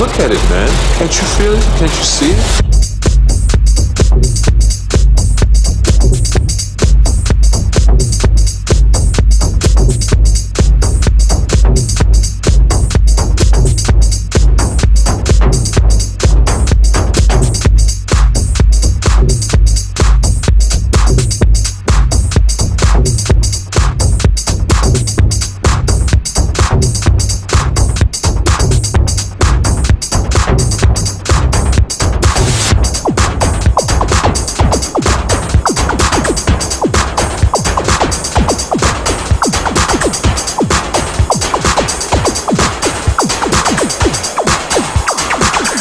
Look at it, man. Can't you feel it? Can't you see it?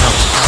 house.